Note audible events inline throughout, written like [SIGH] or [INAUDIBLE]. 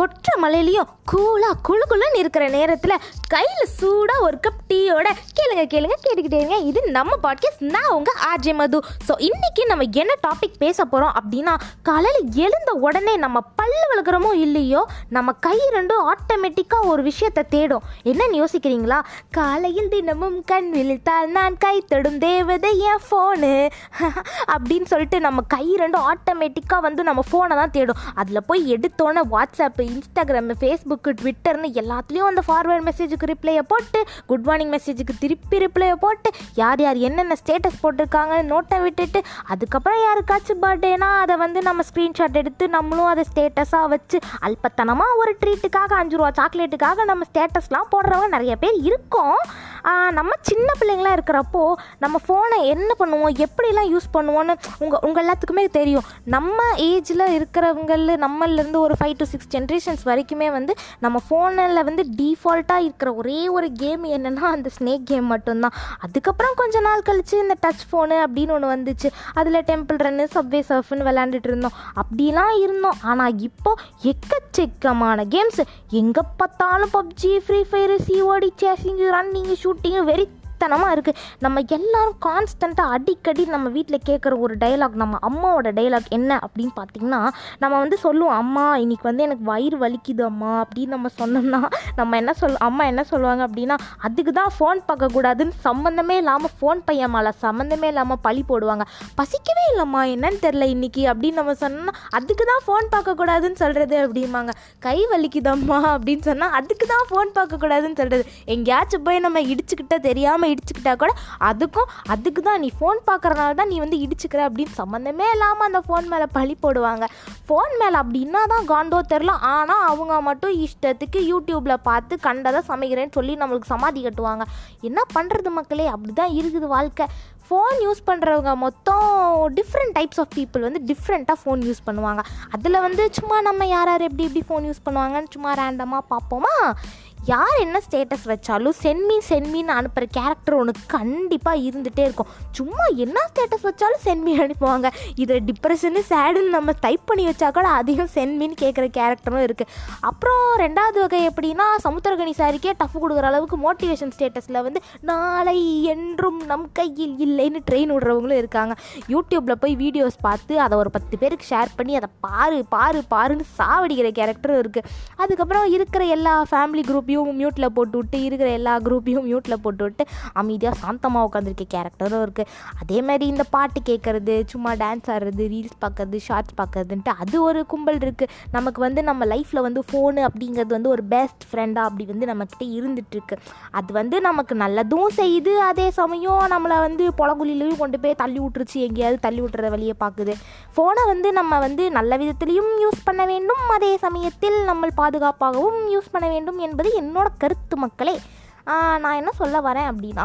கொற்ற மலையிலையும் கூலாக குழு குழுன்னு இருக்கிற நேரத்தில் கையில் சூடாக ஒரு கப் டீயோட கேளுங்க கேளுங்க கேட்டுக்கிட்டே இது நம்ம பாட்காஸ்ட் நான் உங்கள் ஆர்ஜே மது. ஸோ இன்றைக்கி நம்ம என்ன டாபிக் பேச போகிறோம் அப்படின்னா காலையில் எழுந்த உடனே நம்ம பல்லு விளக்குறோமோ இல்லையோ நம்ம கை ரெண்டும் ஆட்டோமேட்டிக்காக ஒரு விஷயத்தை தேடும். என்னன்னு யோசிக்கிறீங்களா? காலையில் தினமும் கண் விழித்தால் நான் கை தொடும் தேவதை என் ஃபோனு [LAUGHS] அப்படின்னு சொல்லிட்டு நம்ம கை ரெண்டும் ஆட்டோமேட்டிக்காக வந்து நம்ம ஃபோனை தான் தேடும். அதில் போய் எடுத்தோன்னே வாட்ஸ்அப்பு இன்ஸ்டாகிராமு ஃபேஸ்புக்கு ட்விட்டர்னு எல்லாத்துலேயும் அந்த ஃபார்வர்ட் மெசேஜுக்கு ரிப்ளையை போட்டு குட் மார்னிங் மெசேஜுக்கு திருப்பி ரிப்ளையை போட்டு யார் யார் என்னென்ன ஸ்டேட்டஸ் போட்டிருக்காங்க நோட்டை விட்டுட்டு அதுக்கப்புறம் யாருக்காச்சும் பர்த்டேனா அதை வந்து நம்ம ஸ்க்ரீன்ஷாட் எடுத்து நம்மளும் அதை ஸ்டேட்டஸாக வச்சு அல்பத்தனமாக ஒரு ட்ரீட்டுக்காக அஞ்சு ரூபா சாக்லேட்டுக்காக நம்ம ஸ்டேட்டஸ்லாம் போடுறவங்க நிறைய பேர் இருக்கோம். நம்ம சின்ன பிள்ளைங்களா இருக்கிறப்போ நம்ம ஃபோனை என்ன பண்ணுவோம் எப்படிலாம் யூஸ் பண்ணுவோன்னு உங்கள் உங்கள் எல்லாத்துக்குமே தெரியும். நம்ம ஏஜில் இருக்கிறவங்கள நம்மளிருந்து ஒரு ஃபைவ் டு சிக்ஸ் ஜென்ரேஷன்ஸ் வரைக்குமே வந்து நம்ம ஃபோனில் வந்து டீஃபால்ட்டாக இருக்கிற ஒரே ஒரு கேம் என்னென்னா அந்த ஸ்னேக் கேம் மட்டும்தான். அதுக்கப்புறம் கொஞ்ச நாள் கழித்து இந்த டச் ஃபோனு அப்படின்னு ஒன்று வந்துச்சு. அதில் டெம்பிள் ரன்னு சப்வே சர்ஃப்னு விளாண்டுட்டு இருந்தோம். அப்படிலாம் இருந்தோம். ஆனால் இப்போ எக்கச்சக்கமான கேம்ஸ் எங்கே பார்த்தாலும் PUBG Free Fire COD chasing running shooting வெறி தனமாக இருக்குது நம்ம எல்லோரும் கான்ஸ்டண்ட்டாக அடிக்கடி நம்ம வீட்டில் கேட்குற ஒரு டைலாக் நம்ம அம்மாவோட டைலாக் என்ன அப்படின்னு பார்த்தீங்கன்னா நம்ம வந்து சொல்லுவோம் அம்மா இன்றைக்கி வந்து எனக்கு வயிறு வலிக்குது அம்மா அப்படின்னு நம்ம சொன்னோம்னா நம்ம என்ன சொல் அம்மா என்ன சொல்லுவாங்க அப்படின்னா அதுக்கு தான் ஃபோன் பார்க்கக்கூடாதுன்னு சம்மந்தமே இல்லாமல் ஃபோன் பையன் மேலே சம்மந்தமே இல்லாமல் பழி போடுவாங்க. பசிக்கவே இல்லைம்மா என்னன்னு தெரில இன்னைக்கு அப்படின்னு நம்ம சொன்னோம்னா அதுக்கு தான் ஃபோன் பார்க்கக்கூடாதுன்னு சொல்கிறது அப்படிம்பாங்க. கை வலிக்குதம்மா அப்படின்னு சொன்னால் அதுக்கு தான் ஃபோன் பார்க்கக்கூடாதுன்னு சொல்கிறது எங்கேயாச்சும் போய் நம்ம இடிச்சுக்கிட்ட தெரியாமல் இடிச்சுக்கிட்டா கூட அதுக்கும் அதுக்கு தான் நீ ஃபோன் பார்க்குறனால தான் நீ வந்து இடிச்சுக்கிற அப்படின்னு சம்மந்தமே இல்லாமல் அந்த ஃபோன் மேலே பழி போடுவாங்க. ஃபோன் மேலே அப்படின்னா தான் காண்டோ தெரில ஆனால் அவங்க மட்டும் இஷ்டத்துக்கு யூடியூப்பில் பார்த்து கண்டதை சமைக்கிறேன்னு சொல்லி நம்மளுக்கு சமாதி கட்டுவாங்க. என்ன பண்ணுறது மக்களே? அப்படி தான் இருக்குது வாழ்க்கை. ஃபோன் யூஸ் பண்ணுறவங்க மொத்தம் டிஃப்ரெண்ட் டைப்ஸ் ஆஃப் பீப்புள் வந்து டிஃப்ரெண்ட்டாக ஃபோன் யூஸ் பண்ணுவாங்க. அதில் வந்து சும்மா நம்ம யார் யார் எப்படி எப்படி ஃபோன் யூஸ் பண்ணுவாங்கன்னு சும்மா ரேண்டமாக பார்ப்போமா? யார் என்ன ஸ்டேட்டஸ் வச்சாலும் சென்மீன் சென்மீன் அனுப்புகிற கேரக்டர் ஒன்று கண்டிப்பாக இருந்துகிட்டே இருக்கும். சும்மா என்ன ஸ்டேட்டஸ் வச்சாலும் சென்மீன் அனுப்புவாங்க. இதில் டிப்ரெஷனு சேடுன்னு நம்ம டைப் பண்ணி வச்சா கூட அதிகம் சென்மீன் கேட்குற கேரக்டரும் இருக்குது அப்புறம் ரெண்டாவது வகை எப்படின்னா சமுத்திரகனி சாரிக்கே டஃப் கொடுக்குற அளவுக்கு மோட்டிவேஷன் ஸ்டேட்டஸில் வந்து நாளை என்றும் நம் கையில் இல்லைன்னு ட்ரெயின் விடுறவங்களும் இருக்காங்க. யூடியூப்பில் போய் வீடியோஸ் பார்த்து அதை ஒரு பத்து பேருக்கு ஷேர் பண்ணி அதை பாரு பாரு பாருன்னு சாவடிக்கிற கேரக்டரும் இருக்குது அதுக்கப்புறம் இருக்கிற எல்லா ஃபேமிலி குரூப் குரூப்பையும் மியூட்டில் போட்டு விட்டு இருக்கிற எல்லா குரூப்பையும் மியூட்டில் போட்டு விட்டு அமைதியாக சாந்தமாக உட்காந்துருக்க கேரக்டரும் இருக்குது அதே மாதிரி இந்த பாட்டு கேட்குறது சும்மா டான்ஸ் ஆடுறது ரீல்ஸ் பார்க்கறது ஷார்ட்ஸ் பார்க்குறதுன்ட்டு அது ஒரு கும்பல் இருக்குது நமக்கு வந்து நம்ம லைஃப்பில் வந்து ஃபோனு அப்படிங்கிறது வந்து ஒரு பெஸ்ட் ஃப்ரெண்டாக அப்படி வந்து நம்மக்கிட்ட இருந்துகிட்ருக்கு அது வந்து நமக்கு நல்லதும் செய்யுது அதே சமயம் நம்மளை வந்து பொலகுலிலையும் கொண்டு போய் தள்ளி விட்டுருச்சு எங்கேயாவது தள்ளி விட்டுற வழியை பார்க்குது. ஃபோனை வந்து நம்ம வந்து நல்ல விதத்துலேயும் யூஸ் பண்ண வேண்டும் அதே சமயத்தில் நம்ம பாதுகாப்பாகவும் யூஸ் பண்ண வேண்டும் என்பது என்னோட கருத்து மக்களே. நான் என்ன சொல்ல வரேன் அப்படின்னா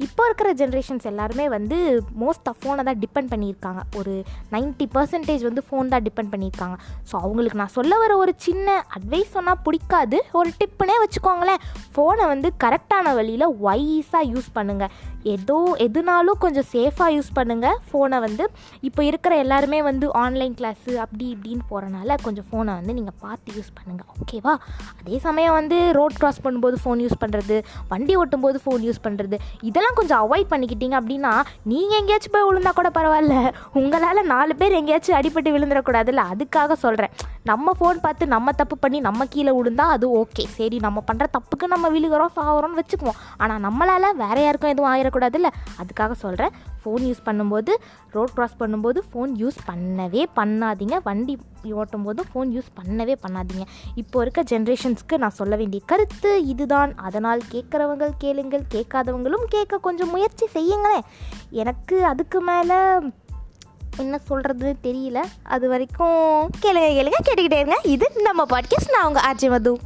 இப்போ இருக்கிற ஜென்ரேஷன்ஸ் எல்லாருமே வந்து மோஸ்ட் ஆஃப் ஃபோனை தான் டிபெண்ட் பண்ணியிருக்காங்க. ஒரு 90% பர்சன்டேஜ் வந்து ஃபோன் தான் டிபெண்ட் பண்ணியிருக்காங்க. ஸோ அவங்களுக்கு நான் சொல்ல வர ஒரு சின்ன அட்வைஸ் சொன்னால் பிடிக்காது. ஒரு டிப்புனே வச்சுக்கோங்களேன். ஃபோனை வந்து கரெக்டான வழியில் வைஸாக யூஸ் பண்ணுங்கள் ஏதோ எதுனாலும் கொஞ்சம் சேஃபாக யூஸ் பண்ணுங்கள் ஃபோனை வந்து இப்போ இருக்கிற எல்லாருமே வந்து ஆன்லைன் கிளாஸு அப்படி இப்படின்னு போகிறனால கொஞ்சம் ஃபோனை வந்து நீங்கள் பார்த்து யூஸ் பண்ணுங்கள் ஓகேவா அதே சமயம் வந்து ரோட் க்ராஸ் பண்ணும்போது ஃபோன் யூஸ் பண்ணுறது வண்டி ஓட்டும்போது ஃபோன் யூஸ் பண்ணுறது இதெல்லாம் கொஞ்சம் அவாய்ட் பண்ணிக்கிட்டீங்க அப்படின்னா நீங்கள் எங்கேயாச்சும் போய் விழுந்தா கூட பரவாயில்ல. உங்களால் நாலு பேர் எங்கேயாச்சும் அடிபட்டு விழுந்துடக்கூடாதுல்ல. அதுக்காக சொல்கிறேன் நம்ம ஃபோன் பார்த்து நம்ம தப்பு பண்ணி நம்ம கீழே விழுந்தா அது ஓகே சரி நம்ம பண்ணுற தப்புக்கு நம்ம விழுகிறோம் சாகுறோம்னு வச்சுக்குவோம். ஆனால் நம்மளால் வேற யாருக்கும் எதுவும் ஆயிடக்கூடாதுல்ல. அதுக்காக சொல்கிறேன் ஃபோன் யூஸ் பண்ணும்போது ரோட் க்ராஸ் பண்ணும்போது ஃபோன் யூஸ் பண்ணவே பண்ணாதீங்க. வண்டி ஓட்டும் போது ஃபோன் யூஸ் பண்ணவே பண்ணாதீங்க. இப்போ இருக்க ஜென்ரேஷன்ஸ்க்கு நான் சொல்ல வேண்டிய கருத்து இதுதான். அதனால் கேட்குறவங்க கேளுங்கள் கேட்காதவங்களும் கேட்க கொஞ்சம் முயற்சி செய்யுங்களேன். எனக்கு அதுக்கு மேலே என்ன சொல்கிறது தெரியல. அது வரைக்கும் கேளுங்க கேளுங்க கேட்டுக்கிட்டே இருங்க. இது நம்ம பாட்காஸ்ட் நான் உங்கள் ஆர்ஜி மது.